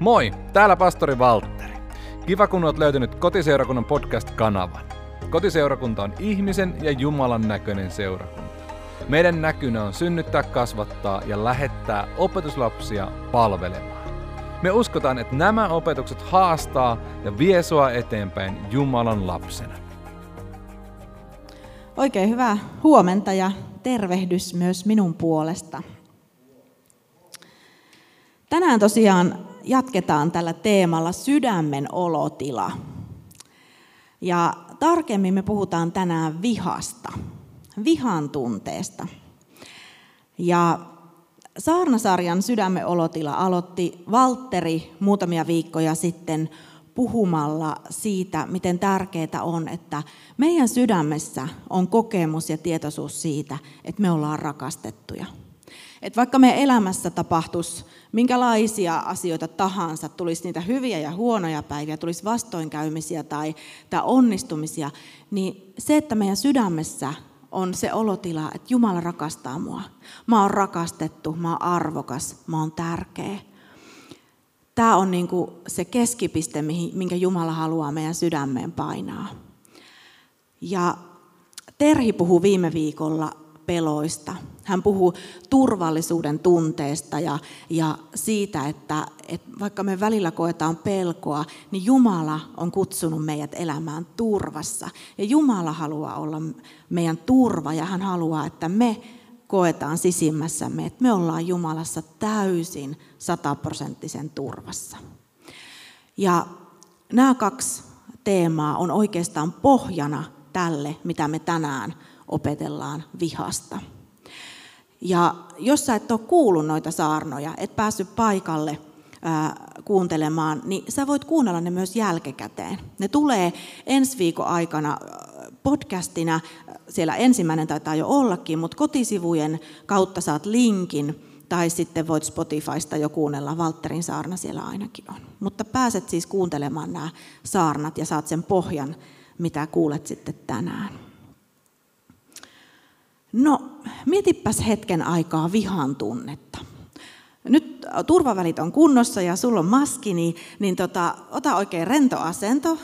Moi, täällä pastori Valtteri. Kiva kun olet löytänyt Kotiseurakunnan podcast-kanavan. Kotiseurakunta on ihmisen ja Jumalan näköinen seurakunta. Meidän näkynä on synnyttää, kasvattaa ja lähettää opetuslapsia palvelemaan. Me uskotaan, että nämä opetukset haastaa ja vie sua eteenpäin Jumalan lapsena. Oikein hyvää huomenta ja tervehdys myös minun puolesta. Tänään tosiaan jatketaan tällä teemalla sydämen olotila. Ja tarkemmin me puhutaan tänään vihasta, vihan tunteesta. Ja Saarnasarjan sydämen olotila aloitti Valtteri muutamia viikkoja sitten puhumalla siitä, miten tärkeää on, että meidän sydämessä on kokemus ja tietoisuus siitä, että me ollaan rakastettuja. Että vaikka meidän elämässä tapahtuisi minkälaisia asioita tahansa, tulisi niitä hyviä ja huonoja päiviä, tulisi vastoinkäymisiä tai, tai onnistumisia, niin se, että meidän sydämessä on se olotila, että Jumala rakastaa mua. Mä oon rakastettu, mä oon arvokas, mä oon tärkeä. Tämä on niin kuin se keskipiste, minkä Jumala haluaa meidän sydämeen painaa. Ja Terhi puhui viime viikolla peloista. Hän puhuu turvallisuuden tunteesta ja, ja siitä, että, että vaikka me välillä koetaan pelkoa, niin Jumala on kutsunut meidät elämään turvassa. Ja Jumala haluaa olla meidän turva ja hän haluaa, että me koetaan sisimmässämme, että me ollaan Jumalassa täysin sataprosenttisen turvassa. Ja nämä kaksi teemaa on oikeastaan pohjana tälle, mitä me tänään opetellaan vihasta. Ja jos sä et ole kuullut noita saarnoja, et päässyt paikalle ää, kuuntelemaan, niin sä voit kuunnella ne myös jälkikäteen. Ne tulee ensi viikon aikana podcastina, siellä ensimmäinen taitaa jo ollakin, mutta kotisivujen kautta saat linkin, tai sitten voit Spotifysta jo kuunnella, Valterin saarna siellä ainakin on. Mutta pääset siis kuuntelemaan nämä saarnat ja saat sen pohjan, mitä kuulet sitten tänään. No, mietipäs hetken aikaa vihan tunnetta. Nyt turvavälit on kunnossa ja sulla on maski, niin, niin tota, ota oikein rento asento,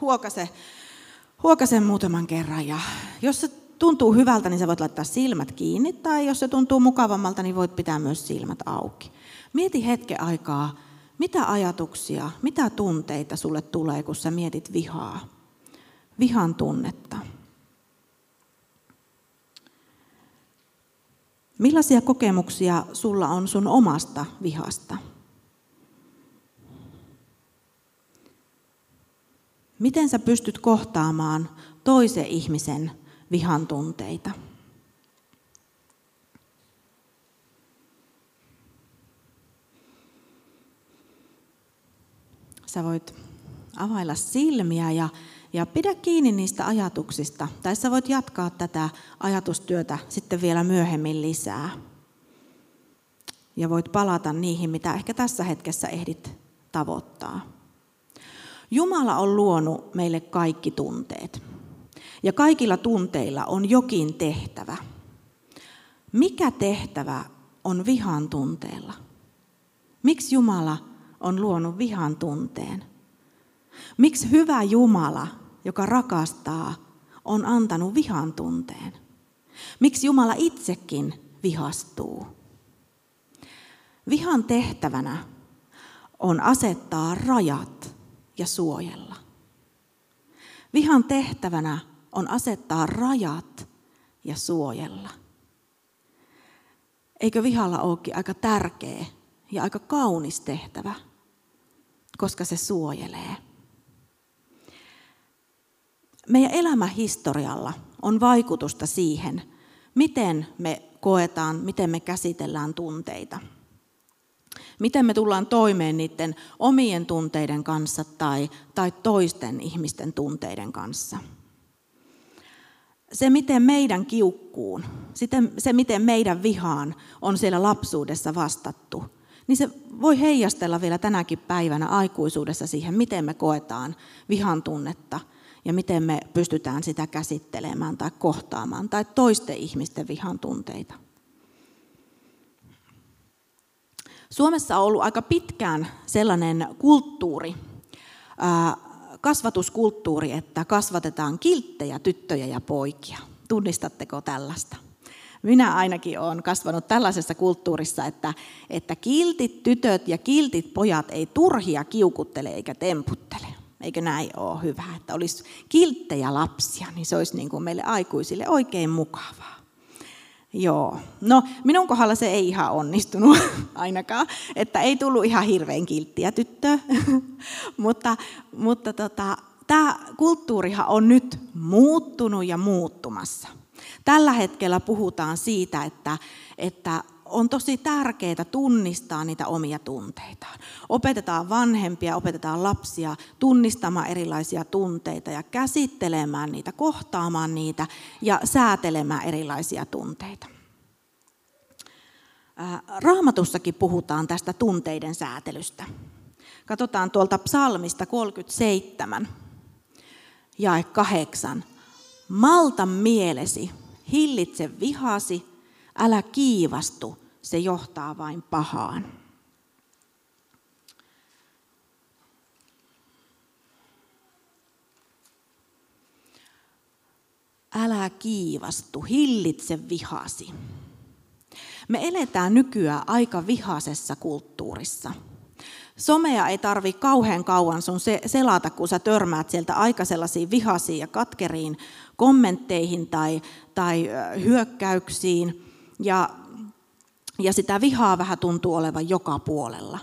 huokase, huokase muutaman kerran. Ja jos se tuntuu hyvältä, niin sä voit laittaa silmät kiinni, tai jos se tuntuu mukavammalta, niin voit pitää myös silmät auki. Mieti hetken aikaa, mitä ajatuksia, mitä tunteita sulle tulee, kun sä mietit vihaa, vihan tunnetta. Millaisia kokemuksia sulla on sun omasta vihasta? Miten sä pystyt kohtaamaan toisen ihmisen vihan tunteita? Sä voit availla silmiä ja ja pidä kiinni niistä ajatuksista. Tai sä voit jatkaa tätä ajatustyötä sitten vielä myöhemmin lisää. Ja voit palata niihin, mitä ehkä tässä hetkessä ehdit tavoittaa. Jumala on luonut meille kaikki tunteet. Ja kaikilla tunteilla on jokin tehtävä. Mikä tehtävä on vihan tunteella? Miksi Jumala on luonut vihan tunteen? Miksi hyvä Jumala joka rakastaa, on antanut vihan tunteen? Miksi Jumala itsekin vihastuu? Vihan tehtävänä on asettaa rajat ja suojella. Vihan tehtävänä on asettaa rajat ja suojella. Eikö vihalla olekin aika tärkeä ja aika kaunis tehtävä, koska se suojelee? Meidän elämähistorialla on vaikutusta siihen, miten me koetaan, miten me käsitellään tunteita. Miten me tullaan toimeen niiden omien tunteiden kanssa tai, tai toisten ihmisten tunteiden kanssa. Se, miten meidän kiukkuun, se, miten meidän vihaan on siellä lapsuudessa vastattu, niin se voi heijastella vielä tänäkin päivänä aikuisuudessa siihen, miten me koetaan vihan tunnetta – ja miten me pystytään sitä käsittelemään tai kohtaamaan tai toisten ihmisten vihan tunteita. Suomessa on ollut aika pitkään sellainen kulttuuri, kasvatuskulttuuri, että kasvatetaan kilttejä tyttöjä ja poikia. Tunnistatteko tällaista? Minä ainakin olen kasvanut tällaisessa kulttuurissa, että, että kiltit tytöt ja kiltit pojat ei turhia kiukuttele eikä temputtele. Eikö näin ole hyvä, että olisi kilttejä lapsia, niin se olisi niin kuin meille aikuisille oikein mukavaa. Joo. No minun kohdalla se ei ihan onnistunut ainakaan, että ei tullut ihan hirveän kilttiä tyttöä. mutta mutta tota, tämä kulttuurihan on nyt muuttunut ja muuttumassa. Tällä hetkellä puhutaan siitä, että, että on tosi tärkeää tunnistaa niitä omia tunteitaan. Opetetaan vanhempia, opetetaan lapsia tunnistamaan erilaisia tunteita ja käsittelemään niitä, kohtaamaan niitä ja säätelemään erilaisia tunteita. Raamatussakin puhutaan tästä tunteiden säätelystä. Katsotaan tuolta psalmista 37, jae 8. Malta mielesi, hillitse vihasi, älä kiivastu, se johtaa vain pahaan. Älä kiivastu, hillitse vihasi. Me eletään nykyään aika vihasessa kulttuurissa. Somea ei tarvi kauhean kauan sun selata, kun sä törmäät sieltä aika sellaisiin vihasiin ja katkeriin kommentteihin tai, tai hyökkäyksiin. Ja, ja sitä vihaa vähän tuntuu olevan joka puolella.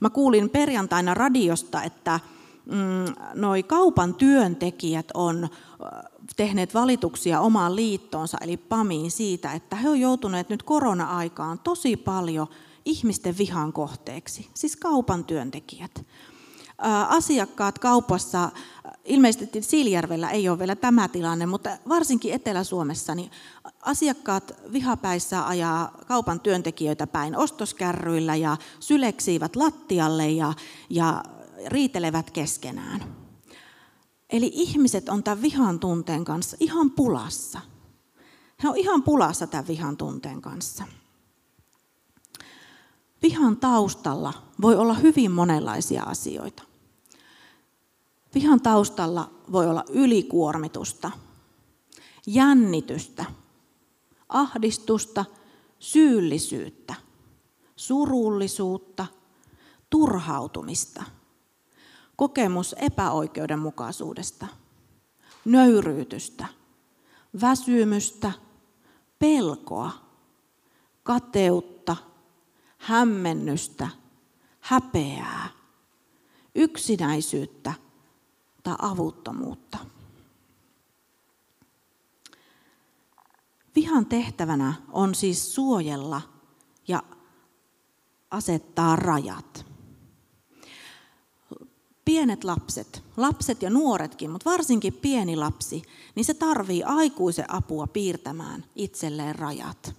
Mä kuulin perjantaina radiosta, että mm, noi kaupan työntekijät on tehneet valituksia omaan liittoonsa, eli PAMiin siitä, että he ovat joutuneet nyt korona-aikaan tosi paljon ihmisten vihan kohteeksi, siis kaupan työntekijät. Asiakkaat kaupassa, ilmeisesti Siilijärvellä ei ole vielä tämä tilanne, mutta varsinkin Etelä-Suomessa, niin asiakkaat vihapäissä ajaa kaupan työntekijöitä päin ostoskärryillä ja syleksivät lattialle ja, ja riitelevät keskenään. Eli ihmiset on tämän vihan tunteen kanssa ihan pulassa. He on ihan pulassa tämän vihan tunteen kanssa. Vihan taustalla voi olla hyvin monenlaisia asioita. Vihan taustalla voi olla ylikuormitusta, jännitystä, ahdistusta, syyllisyyttä, surullisuutta, turhautumista, kokemus epäoikeudenmukaisuudesta, nöyryytystä, väsymystä, pelkoa, kateutta, hämmennystä, häpeää, yksinäisyyttä tai avuttomuutta. Vihan tehtävänä on siis suojella ja asettaa rajat. Pienet lapset, lapset ja nuoretkin, mutta varsinkin pieni lapsi, niin se tarvii aikuisen apua piirtämään itselleen rajat.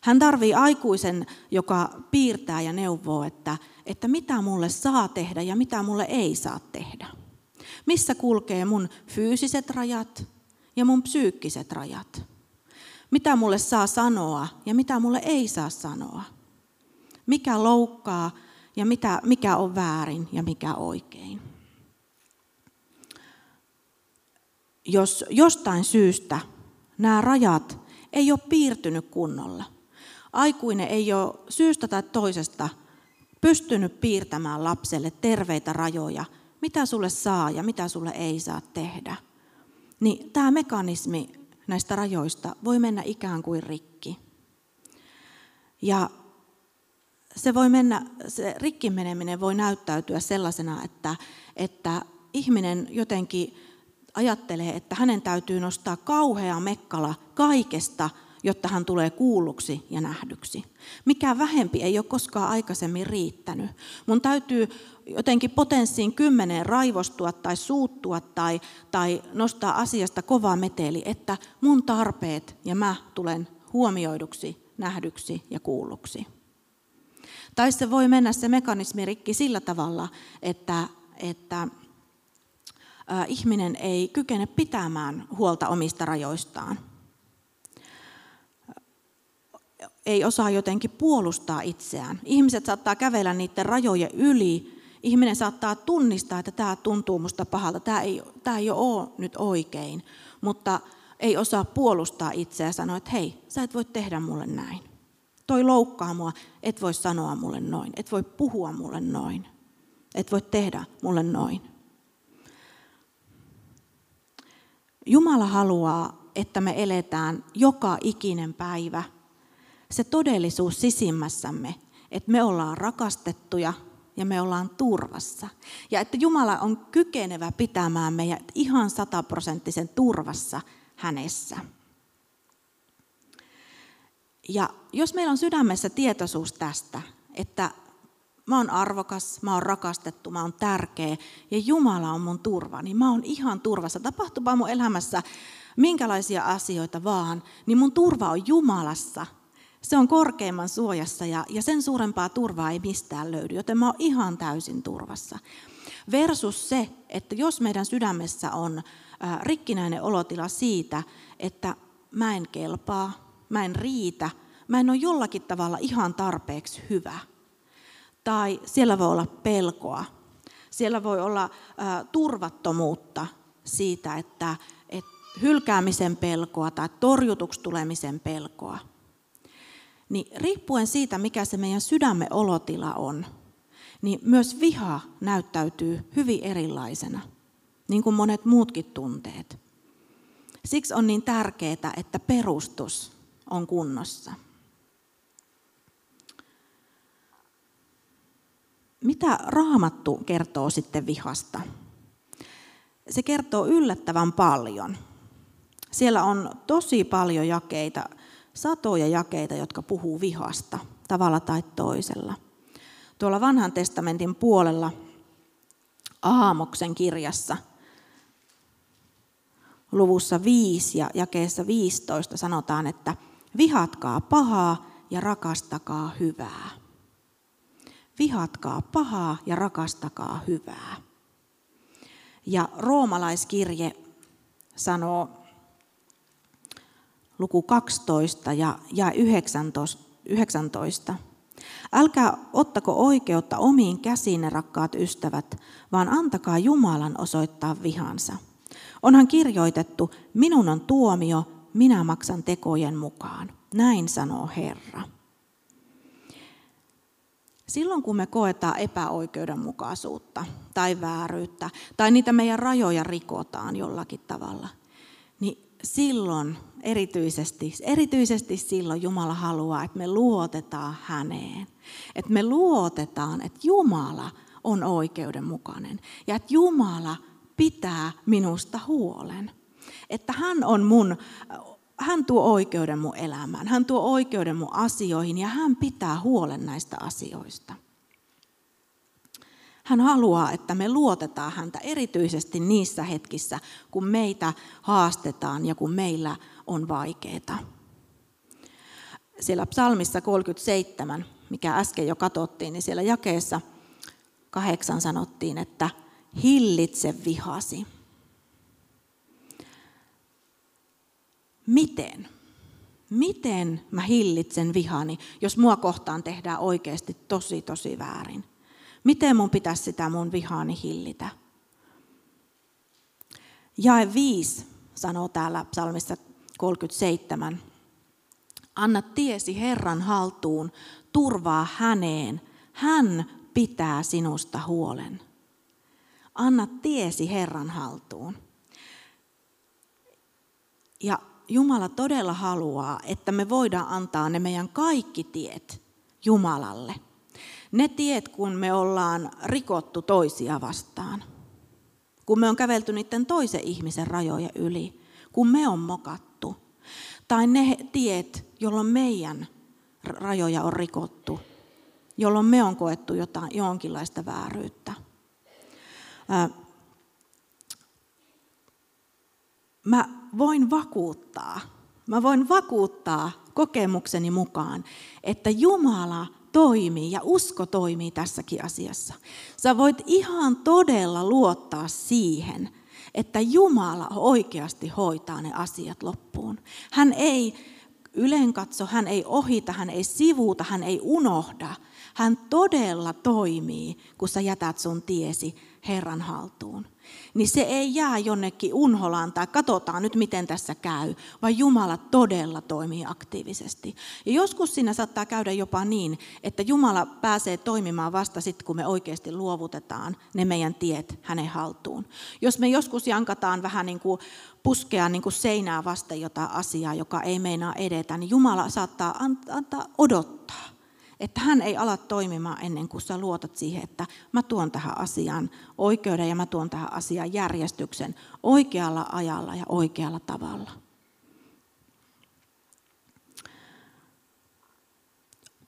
Hän tarvii aikuisen, joka piirtää ja neuvoo, että, että mitä mulle saa tehdä ja mitä mulle ei saa tehdä. Missä kulkee mun fyysiset rajat ja mun psyykkiset rajat. Mitä mulle saa sanoa ja mitä mulle ei saa sanoa. Mikä loukkaa ja mitä, mikä on väärin ja mikä oikein. Jos jostain syystä nämä rajat ei ole piirtynyt kunnolla – aikuinen ei ole syystä tai toisesta pystynyt piirtämään lapselle terveitä rajoja, mitä sulle saa ja mitä sulle ei saa tehdä, niin tämä mekanismi näistä rajoista voi mennä ikään kuin rikki. Ja se voi mennä, se rikki meneminen voi näyttäytyä sellaisena, että, että ihminen jotenkin ajattelee, että hänen täytyy nostaa kauhea mekkala kaikesta, jotta hän tulee kuulluksi ja nähdyksi. Mikä vähempi ei ole koskaan aikaisemmin riittänyt. Mun täytyy jotenkin potenssiin kymmeneen raivostua tai suuttua tai, tai nostaa asiasta kova meteli, että mun tarpeet ja mä tulen huomioiduksi, nähdyksi ja kuulluksi. Tai se voi mennä se mekanismi rikki sillä tavalla, että, että ihminen ei kykene pitämään huolta omista rajoistaan ei osaa jotenkin puolustaa itseään. Ihmiset saattaa kävellä niiden rajojen yli. Ihminen saattaa tunnistaa, että tämä tuntuu musta pahalta, tämä ei, tämä ei ole nyt oikein, mutta ei osaa puolustaa itseään ja sanoa, että hei, sä et voi tehdä mulle näin. Toi loukkaa mua, et voi sanoa mulle noin, et voi puhua mulle noin, et voi tehdä mulle noin. Jumala haluaa, että me eletään joka ikinen päivä se todellisuus sisimmässämme, että me ollaan rakastettuja ja me ollaan turvassa. Ja että Jumala on kykenevä pitämään meidät ihan sataprosenttisen turvassa hänessä. Ja jos meillä on sydämessä tietoisuus tästä, että mä oon arvokas, mä oon rakastettu, mä oon tärkeä ja Jumala on mun turva, niin mä oon ihan turvassa. Tapahtupa mun elämässä minkälaisia asioita vaan, niin mun turva on Jumalassa. Se on korkeimman suojassa ja, ja sen suurempaa turvaa ei mistään löydy, joten mä oon ihan täysin turvassa. Versus se, että jos meidän sydämessä on rikkinäinen olotila siitä, että mä en kelpaa, mä en riitä, mä en ole jollakin tavalla ihan tarpeeksi hyvä. Tai siellä voi olla pelkoa, siellä voi olla turvattomuutta siitä, että, että hylkäämisen pelkoa tai torjutuksi tulemisen pelkoa. Niin riippuen siitä, mikä se meidän sydämme olotila on, niin myös viha näyttäytyy hyvin erilaisena niin kuin monet muutkin tunteet. Siksi on niin tärkeää, että perustus on kunnossa. Mitä raamattu kertoo sitten vihasta? Se kertoo yllättävän paljon. Siellä on tosi paljon jakeita, satoja jakeita, jotka puhuu vihasta tavalla tai toisella. Tuolla vanhan testamentin puolella Aamoksen kirjassa – luvussa 5 ja jakeessa 15 sanotaan, että vihatkaa pahaa ja rakastakaa hyvää. Vihatkaa pahaa ja rakastakaa hyvää. Ja roomalaiskirje sanoo luku 12 ja, ja 19, 19. Älkää ottako oikeutta omiin käsiinne, rakkaat ystävät, vaan antakaa Jumalan osoittaa vihansa – Onhan kirjoitettu, minun on tuomio, minä maksan tekojen mukaan. Näin sanoo Herra. Silloin kun me koetaan epäoikeudenmukaisuutta tai vääryyttä tai niitä meidän rajoja rikotaan jollakin tavalla, niin silloin erityisesti, erityisesti silloin Jumala haluaa, että me luotetaan häneen. Että me luotetaan, että Jumala on oikeudenmukainen ja että Jumala pitää minusta huolen. Että hän on mun, hän tuo oikeuden mun elämään, hän tuo oikeuden mun asioihin ja hän pitää huolen näistä asioista. Hän haluaa, että me luotetaan häntä erityisesti niissä hetkissä, kun meitä haastetaan ja kun meillä on vaikeita. Siellä psalmissa 37, mikä äsken jo katsottiin, niin siellä jakeessa kahdeksan sanottiin, että hillitse vihasi. Miten? Miten mä hillitsen vihani, jos mua kohtaan tehdään oikeasti tosi tosi väärin? Miten mun pitäisi sitä mun vihaani hillitä? Jae 5 sanoo täällä psalmissa 37. Anna tiesi Herran haltuun, turvaa häneen. Hän pitää sinusta huolen anna tiesi Herran haltuun. Ja Jumala todella haluaa, että me voidaan antaa ne meidän kaikki tiet Jumalalle. Ne tiet, kun me ollaan rikottu toisia vastaan. Kun me on kävelty niiden toisen ihmisen rajoja yli. Kun me on mokattu. Tai ne tiet, jolloin meidän rajoja on rikottu. Jolloin me on koettu jotain, jonkinlaista vääryyttä mä voin vakuuttaa, mä voin vakuuttaa kokemukseni mukaan, että Jumala toimii ja usko toimii tässäkin asiassa. Sä voit ihan todella luottaa siihen, että Jumala oikeasti hoitaa ne asiat loppuun. Hän ei ylenkatso, hän ei ohita, hän ei sivuuta, hän ei unohda. Hän todella toimii, kun sä jätät sun tiesi Herran haltuun niin se ei jää jonnekin unholaan tai katsotaan nyt miten tässä käy, vaan Jumala todella toimii aktiivisesti. Ja joskus siinä saattaa käydä jopa niin, että Jumala pääsee toimimaan vasta sitten, kun me oikeasti luovutetaan ne meidän tiet hänen haltuun. Jos me joskus jankataan vähän niin kuin puskea niin kuin seinää vasten jotain asiaa, joka ei meinaa edetä, niin Jumala saattaa antaa odottaa että hän ei ala toimimaan ennen kuin sä luotat siihen, että mä tuon tähän asiaan oikeuden ja mä tuon tähän asiaan järjestyksen oikealla ajalla ja oikealla tavalla.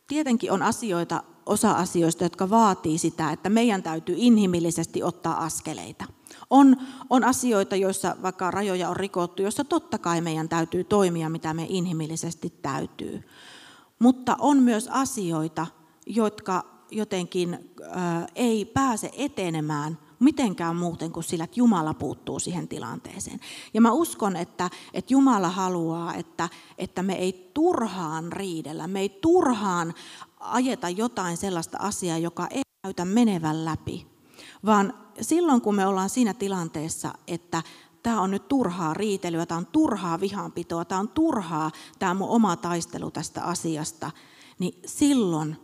Tietenkin on asioita, osa asioista, jotka vaatii sitä, että meidän täytyy inhimillisesti ottaa askeleita. On, on asioita, joissa vaikka rajoja on rikottu, joissa totta kai meidän täytyy toimia, mitä me inhimillisesti täytyy. Mutta on myös asioita, jotka jotenkin äh, ei pääse etenemään mitenkään muuten kuin sillä, että Jumala puuttuu siihen tilanteeseen. Ja mä uskon, että, että Jumala haluaa, että, että me ei turhaan riidellä, me ei turhaan ajeta jotain sellaista asiaa, joka ei näytä menevän läpi, vaan silloin kun me ollaan siinä tilanteessa, että tämä on nyt turhaa riitelyä, tämä on turhaa vihanpitoa, tämä on turhaa tämä mun oma taistelu tästä asiasta, niin silloin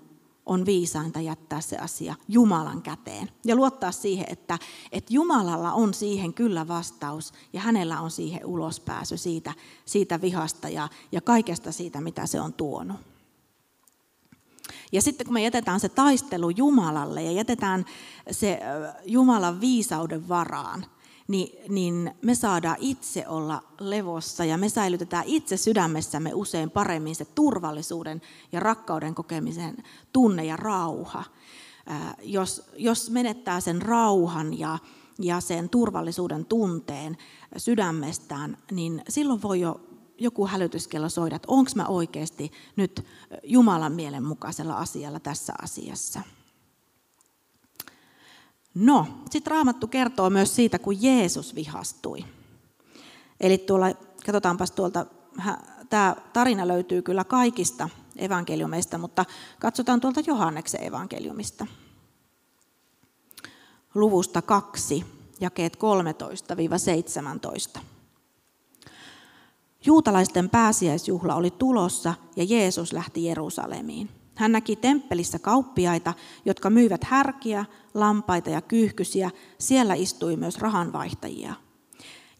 on viisainta jättää se asia Jumalan käteen ja luottaa siihen, että, että Jumalalla on siihen kyllä vastaus ja hänellä on siihen ulospääsy siitä, siitä vihasta ja, ja kaikesta siitä, mitä se on tuonut. Ja sitten kun me jätetään se taistelu Jumalalle ja jätetään se Jumalan viisauden varaan, niin, niin me saadaan itse olla levossa ja me säilytetään itse sydämessämme usein paremmin se turvallisuuden ja rakkauden kokemisen tunne ja rauha. Jos, jos menettää sen rauhan ja, ja sen turvallisuuden tunteen sydämestään, niin silloin voi jo joku hälytyskello soida, että onko mä oikeasti nyt Jumalan mielen mukaisella asialla tässä asiassa. No, sitten Raamattu kertoo myös siitä, kun Jeesus vihastui. Eli tuolla, katsotaanpas tuolta, tämä tarina löytyy kyllä kaikista evankeliumeista, mutta katsotaan tuolta Johanneksen evankeliumista. Luvusta 2, jakeet 13-17. Juutalaisten pääsiäisjuhla oli tulossa ja Jeesus lähti Jerusalemiin. Hän näki temppelissä kauppiaita, jotka myivät härkiä, lampaita ja kyyhkysiä. Siellä istui myös rahanvaihtajia.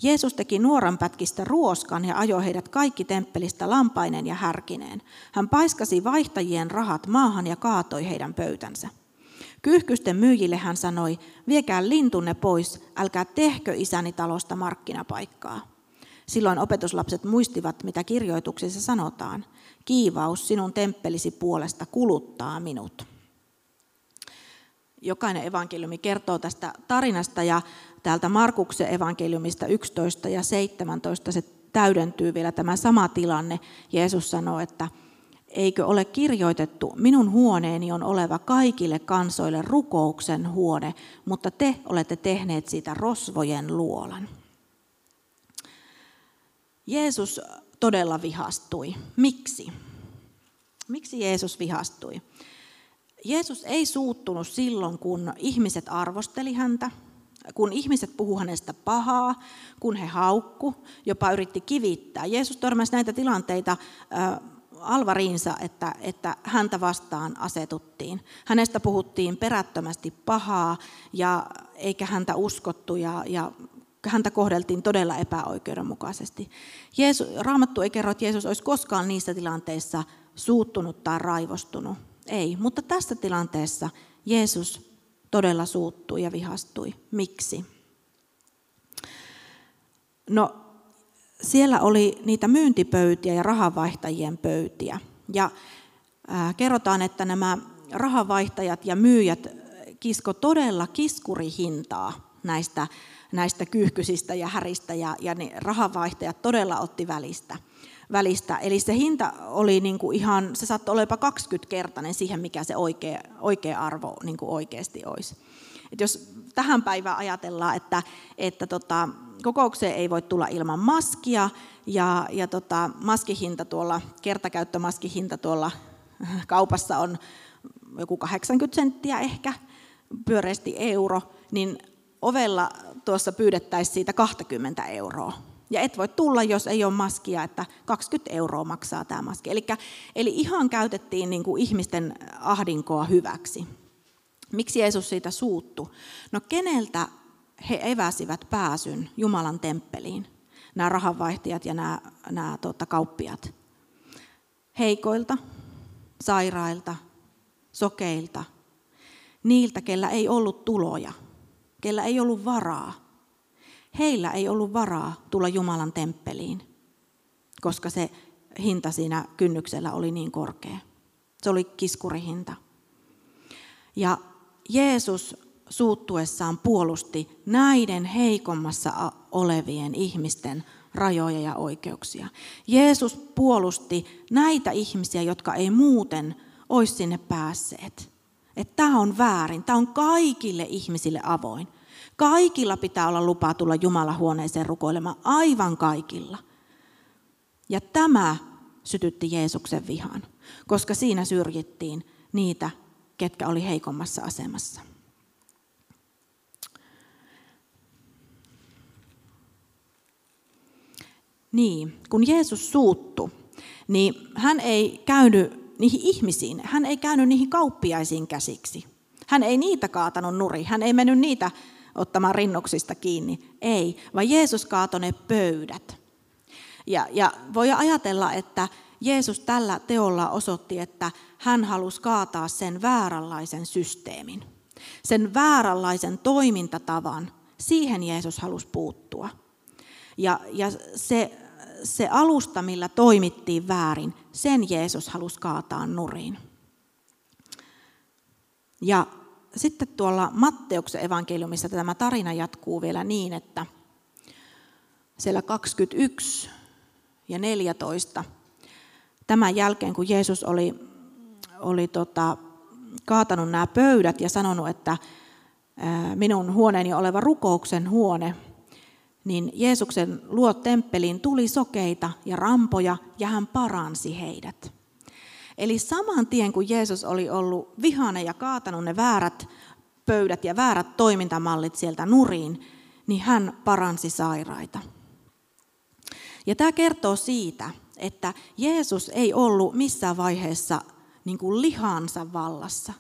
Jeesus teki nuoranpätkistä ruoskan ja ajoi heidät kaikki temppelistä lampainen ja härkineen. Hän paiskasi vaihtajien rahat maahan ja kaatoi heidän pöytänsä. Kyyhkysten myyjille hän sanoi, viekää lintunne pois, älkää tehkö isäni talosta markkinapaikkaa. Silloin opetuslapset muistivat, mitä kirjoituksissa sanotaan. Kiivaus sinun temppelisi puolesta kuluttaa minut. Jokainen evankeliumi kertoo tästä tarinasta ja täältä Markuksen evankeliumista 11 ja 17 se täydentyy vielä tämä sama tilanne. Jeesus sanoo, että eikö ole kirjoitettu, minun huoneeni on oleva kaikille kansoille rukouksen huone, mutta te olette tehneet siitä rosvojen luolan. Jeesus todella vihastui. Miksi? Miksi Jeesus vihastui? Jeesus ei suuttunut silloin, kun ihmiset arvosteli häntä, kun ihmiset puhu hänestä pahaa, kun he haukku, jopa yritti kivittää. Jeesus törmäsi näitä tilanteita alvariinsa, että, että häntä vastaan asetuttiin. Hänestä puhuttiin perättömästi pahaa, ja eikä häntä uskottu, ja, ja häntä kohdeltiin todella epäoikeudenmukaisesti. Jeesus, Raamattu ei kerro, että Jeesus olisi koskaan niissä tilanteissa suuttunut tai raivostunut. Ei, mutta tässä tilanteessa Jeesus todella suuttui ja vihastui. Miksi? No, siellä oli niitä myyntipöytiä ja rahanvaihtajien pöytiä. Ja äh, kerrotaan, että nämä rahanvaihtajat ja myyjät kisko todella kiskurihintaa näistä näistä kyyhkysistä ja häristä ja, ja ne rahanvaihtajat todella otti välistä. välistä. Eli se hinta oli niin kuin ihan, se saattoi olla jopa 20-kertainen siihen, mikä se oikea, oikea arvo niin kuin oikeasti olisi. Et jos tähän päivään ajatellaan, että, että tota, kokoukseen ei voi tulla ilman maskia ja, ja tota, maskihinta tuolla, kertakäyttömaskihinta tuolla kaupassa on joku 80 senttiä ehkä, pyöreästi euro, niin ovella tuossa pyydettäisiin siitä 20 euroa. Ja et voi tulla, jos ei ole maskia, että 20 euroa maksaa tämä maski. Elikkä, eli ihan käytettiin niin kuin ihmisten ahdinkoa hyväksi. Miksi Jeesus siitä suuttu? No keneltä he eväsivät pääsyn Jumalan temppeliin? Nämä rahanvaihtajat ja nämä, nämä tuota, kauppiat. Heikoilta, sairailta, sokeilta, niiltä, kellä ei ollut tuloja, kellä ei ollut varaa. Heillä ei ollut varaa tulla Jumalan temppeliin, koska se hinta siinä kynnyksellä oli niin korkea. Se oli kiskurihinta. Ja Jeesus suuttuessaan puolusti näiden heikommassa olevien ihmisten rajoja ja oikeuksia. Jeesus puolusti näitä ihmisiä, jotka ei muuten olisi sinne päässeet. Että tämä on väärin, tämä on kaikille ihmisille avoin. Kaikilla pitää olla lupa tulla Jumalan huoneeseen rukoilemaan, aivan kaikilla. Ja tämä sytytti Jeesuksen vihan, koska siinä syrjittiin niitä, ketkä oli heikommassa asemassa. Niin, kun Jeesus suuttu, niin hän ei käynyt niihin ihmisiin, hän ei käynyt niihin kauppiaisiin käsiksi. Hän ei niitä kaatanut nuri, hän ei mennyt niitä ottamaan rinnoksista kiinni. Ei, vaan Jeesus kaatoi ne pöydät. Ja, ja voi ajatella, että Jeesus tällä teolla osoitti, että hän halusi kaataa sen vääränlaisen systeemin. Sen vääränlaisen toimintatavan, siihen Jeesus halusi puuttua. Ja, ja se, se alusta, millä toimittiin väärin, sen Jeesus halusi kaataa nurin. Ja sitten tuolla Matteuksen evankeliumissa tämä tarina jatkuu vielä niin, että siellä 21 ja 14, tämän jälkeen kun Jeesus oli, oli tota, kaatanut nämä pöydät ja sanonut, että minun huoneeni oleva rukouksen huone, niin Jeesuksen luo temppeliin tuli sokeita ja rampoja ja hän paransi heidät. Eli saman tien kun Jeesus oli ollut vihane ja kaatanut ne väärät pöydät ja väärät toimintamallit sieltä nuriin, niin hän paransi sairaita. Ja tämä kertoo siitä, että Jeesus ei ollut missään vaiheessa niin kuin lihansa vallassa.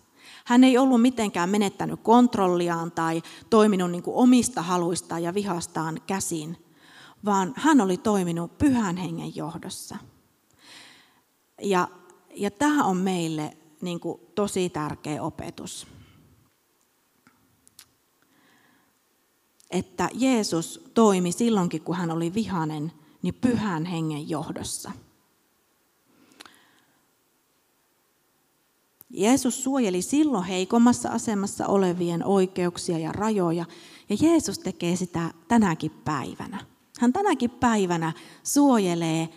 Hän ei ollut mitenkään menettänyt kontrolliaan tai toiminut niin kuin omista haluistaan ja vihastaan käsin, vaan hän oli toiminut pyhän hengen johdossa. Ja ja tämä on meille niin kuin, tosi tärkeä opetus. Että Jeesus toimi silloinkin, kun hän oli vihanen, niin pyhän hengen johdossa. Jeesus suojeli silloin heikommassa asemassa olevien oikeuksia ja rajoja, ja Jeesus tekee sitä tänäkin päivänä. Hän tänäkin päivänä suojelee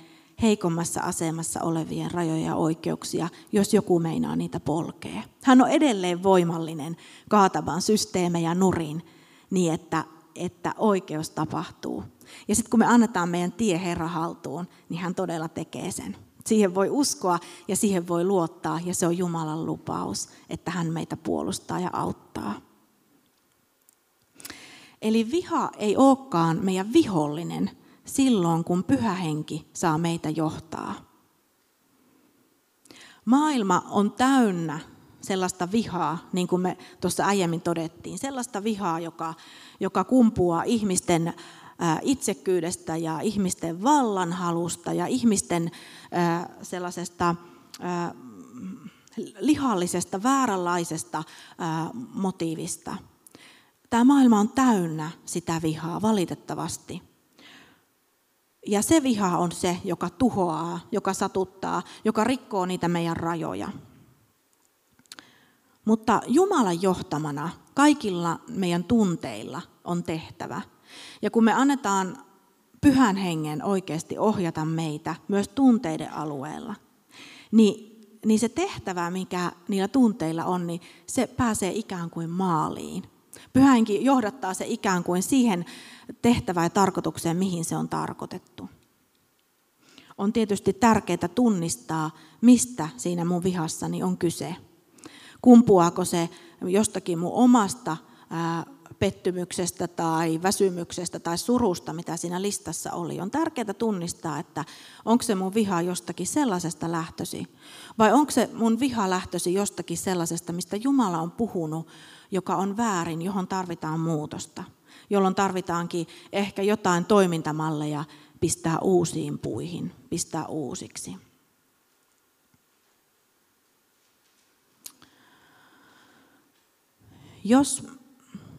heikommassa asemassa olevien rajoja ja oikeuksia, jos joku meinaa niitä polkea. Hän on edelleen voimallinen kaatamaan systeemejä nurin niin, että, että oikeus tapahtuu. Ja sitten kun me annetaan meidän tie Herra haltuun, niin hän todella tekee sen. Siihen voi uskoa ja siihen voi luottaa ja se on Jumalan lupaus, että hän meitä puolustaa ja auttaa. Eli viha ei olekaan meidän vihollinen, silloin, kun pyhä henki saa meitä johtaa. Maailma on täynnä sellaista vihaa, niin kuin me tuossa aiemmin todettiin, sellaista vihaa, joka, joka kumpuaa ihmisten itsekyydestä ja ihmisten vallanhalusta ja ihmisten sellaisesta lihallisesta, vääränlaisesta motiivista. Tämä maailma on täynnä sitä vihaa, valitettavasti. Ja se viha on se, joka tuhoaa, joka satuttaa, joka rikkoo niitä meidän rajoja. Mutta Jumalan johtamana kaikilla meidän tunteilla on tehtävä. Ja kun me annetaan pyhän hengen oikeasti ohjata meitä myös tunteiden alueella, niin, niin se tehtävä, mikä niillä tunteilla on, niin se pääsee ikään kuin maaliin. Pyhänkin johdattaa se ikään kuin siihen tehtävään ja tarkoitukseen, mihin se on tarkoitettu. on tietysti tärkeää tunnistaa, mistä siinä mun vihassani on kyse. Kumpuaako se jostakin mun omasta pettymyksestä tai väsymyksestä tai surusta, mitä siinä listassa oli. On tärkeää tunnistaa, että onko se mun viha jostakin sellaisesta lähtösi, vai onko se mun viha lähtösi jostakin sellaisesta, mistä Jumala on puhunut, joka on väärin, johon tarvitaan muutosta, jolloin tarvitaankin ehkä jotain toimintamalleja pistää uusiin puihin, pistää uusiksi. Jos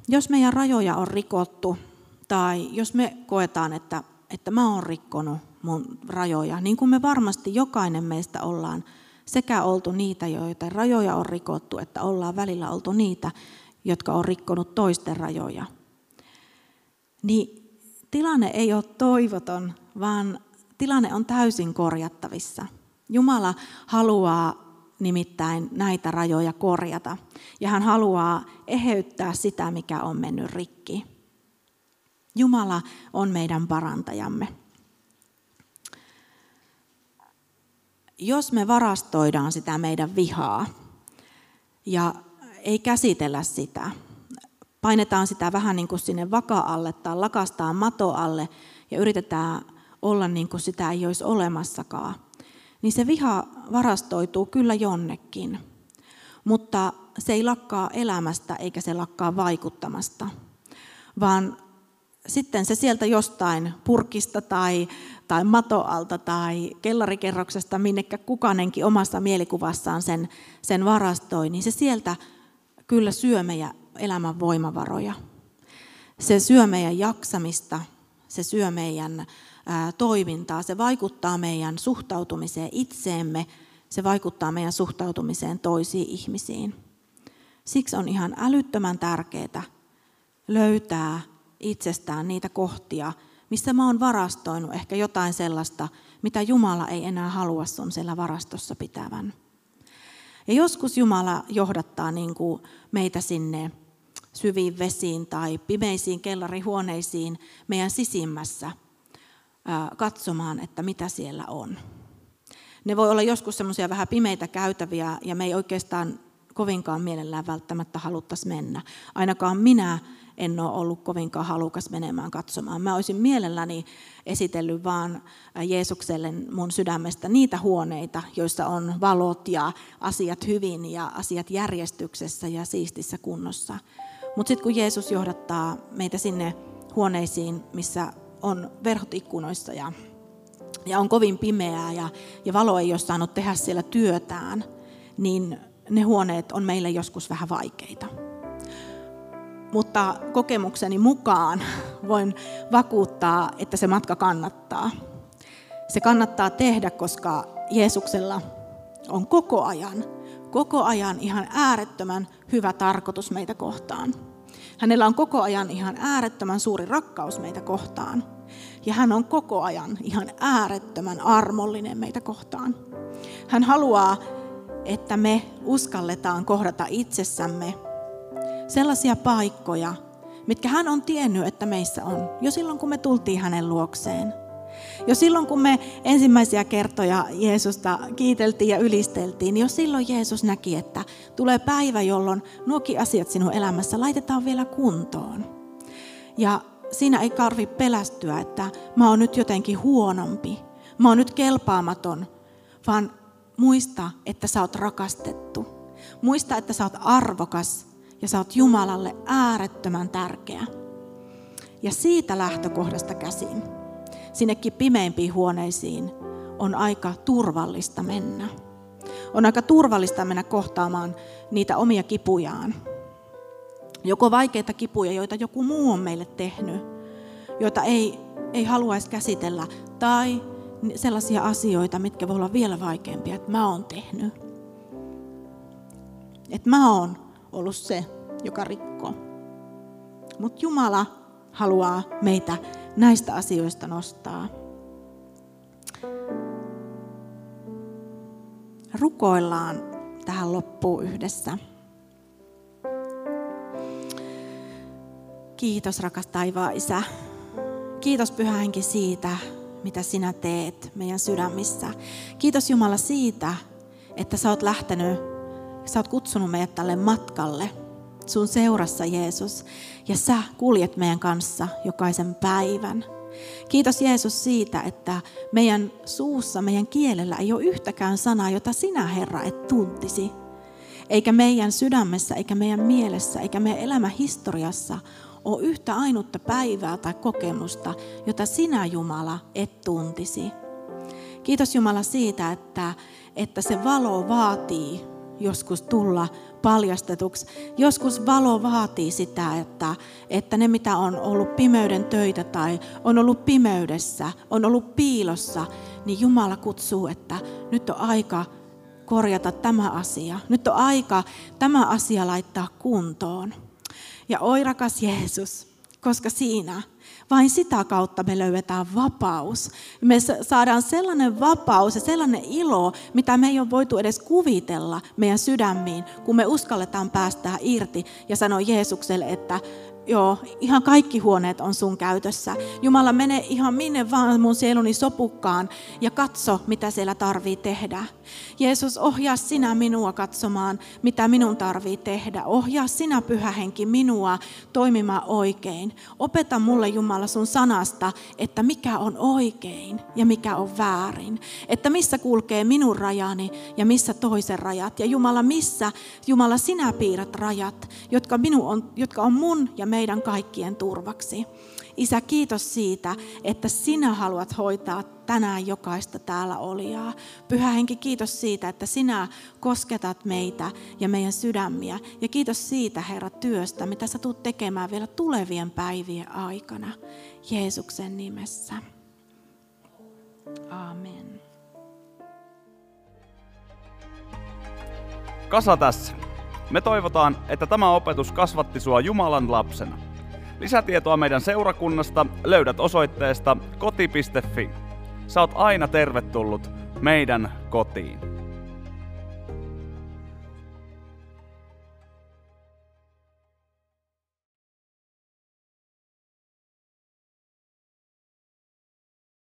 jos meidän rajoja on rikottu tai jos me koetaan, että, että mä oon rikkonut mun rajoja, niin kuin me varmasti jokainen meistä ollaan sekä oltu niitä, joita rajoja on rikottu, että ollaan välillä oltu niitä, jotka on rikkonut toisten rajoja. Niin tilanne ei ole toivoton, vaan tilanne on täysin korjattavissa. Jumala haluaa nimittäin näitä rajoja korjata. Ja hän haluaa eheyttää sitä, mikä on mennyt rikki. Jumala on meidän parantajamme. Jos me varastoidaan sitä meidän vihaa ja ei käsitellä sitä, painetaan sitä vähän niin kuin sinne vaka-alle tai lakastaan mato alle ja yritetään olla niin kuin sitä ei olisi olemassakaan, niin se viha varastoituu kyllä jonnekin. Mutta se ei lakkaa elämästä eikä se lakkaa vaikuttamasta, vaan sitten se sieltä jostain purkista tai, tai matoalta tai kellarikerroksesta, minnekä kukanenkin omassa mielikuvassaan sen, sen varastoi, niin se sieltä kyllä syö meidän elämän voimavaroja. Se syö meidän jaksamista, se syö meidän toimintaa. Se vaikuttaa meidän suhtautumiseen itseemme, se vaikuttaa meidän suhtautumiseen toisiin ihmisiin. Siksi on ihan älyttömän tärkeää löytää itsestään niitä kohtia, missä mä oon varastoinut ehkä jotain sellaista, mitä Jumala ei enää halua sun siellä varastossa pitävän. Ja joskus Jumala johdattaa niin kuin meitä sinne syviin vesiin tai pimeisiin kellarihuoneisiin meidän sisimmässä – katsomaan, että mitä siellä on. Ne voi olla joskus semmoisia vähän pimeitä käytäviä ja me ei oikeastaan kovinkaan mielellään välttämättä haluttaisi mennä. Ainakaan minä en ole ollut kovinkaan halukas menemään katsomaan. Mä olisin mielelläni esitellyt vaan Jeesukselle mun sydämestä niitä huoneita, joissa on valot ja asiat hyvin ja asiat järjestyksessä ja siistissä kunnossa. Mutta sitten kun Jeesus johdattaa meitä sinne huoneisiin, missä on verhot ikkunoissa ja, ja on kovin pimeää ja, ja valo ei ole saanut tehdä siellä työtään, niin ne huoneet on meille joskus vähän vaikeita. Mutta kokemukseni mukaan voin vakuuttaa, että se matka kannattaa. Se kannattaa tehdä, koska Jeesuksella on koko ajan, koko ajan ihan äärettömän hyvä tarkoitus meitä kohtaan. Hänellä on koko ajan ihan äärettömän suuri rakkaus meitä kohtaan. Ja hän on koko ajan ihan äärettömän armollinen meitä kohtaan. Hän haluaa, että me uskalletaan kohdata itsessämme sellaisia paikkoja, mitkä hän on tiennyt, että meissä on, jo silloin kun me tultiin hänen luokseen. Jo silloin kun me ensimmäisiä kertoja Jeesusta kiiteltiin ja ylisteltiin, jo silloin Jeesus näki, että tulee päivä, jolloin nuokin asiat sinun elämässä laitetaan vielä kuntoon. Ja siinä ei karvi pelästyä, että mä oon nyt jotenkin huonompi, mä oon nyt kelpaamaton, vaan muista, että sä oot rakastettu. Muista, että sä oot arvokas ja sä oot Jumalalle äärettömän tärkeä. Ja siitä lähtökohdasta käsin, sinnekin pimeimpiin huoneisiin, on aika turvallista mennä. On aika turvallista mennä kohtaamaan niitä omia kipujaan, Joko vaikeita kipuja, joita joku muu on meille tehnyt, joita ei, ei haluaisi käsitellä, tai sellaisia asioita, mitkä voi olla vielä vaikeampia, että mä oon tehnyt. Että mä oon ollut se, joka rikkoo. Mutta Jumala haluaa meitä näistä asioista nostaa. Rukoillaan tähän loppuun yhdessä. Kiitos rakas taivaan isä. Kiitos pyhä henki siitä, mitä sinä teet meidän sydämissä. Kiitos Jumala siitä, että sä oot lähtenyt, sä oot kutsunut meidät tälle matkalle sun seurassa Jeesus ja sä kuljet meidän kanssa jokaisen päivän. Kiitos Jeesus siitä, että meidän suussa, meidän kielellä ei ole yhtäkään sanaa, jota sinä Herra et tuntisi. Eikä meidän sydämessä, eikä meidän mielessä, eikä meidän elämähistoriassa ole yhtä ainutta päivää tai kokemusta, jota sinä Jumala et tuntisi. Kiitos Jumala siitä, että, että se valo vaatii joskus tulla paljastetuksi. Joskus valo vaatii sitä, että, että ne mitä on ollut pimeyden töitä tai on ollut pimeydessä, on ollut piilossa, niin Jumala kutsuu, että nyt on aika korjata tämä asia. Nyt on aika tämä asia laittaa kuntoon. Ja oi rakas Jeesus, koska siinä vain sitä kautta me löydetään vapaus. Me saadaan sellainen vapaus ja sellainen ilo, mitä me ei ole voitu edes kuvitella meidän sydämiin, kun me uskalletaan päästää irti ja sanoa Jeesukselle, että Joo, ihan kaikki huoneet on sun käytössä. Jumala, mene ihan minne vaan mun sieluni sopukkaan ja katso, mitä siellä tarvii tehdä. Jeesus, ohjaa sinä minua katsomaan, mitä minun tarvii tehdä. Ohjaa sinä, pyhä henki, minua toimimaan oikein. Opeta mulle, Jumala, sun sanasta, että mikä on oikein ja mikä on väärin. Että missä kulkee minun rajani ja missä toisen rajat. Ja Jumala, missä, Jumala, sinä piirrät rajat, jotka, minun on, jotka on mun ja meidän kaikkien turvaksi. Isä, kiitos siitä, että sinä haluat hoitaa tänään jokaista täällä olijaa. Pyhä Henki, kiitos siitä, että sinä kosketat meitä ja meidän sydämiä. Ja kiitos siitä, Herra, työstä, mitä sä tulet tekemään vielä tulevien päivien aikana. Jeesuksen nimessä. Amen. Kasa tässä. Me toivotaan, että tämä opetus kasvatti sua Jumalan lapsena. Lisätietoa meidän seurakunnasta löydät osoitteesta koti.fi. Oot aina tervetullut meidän kotiin.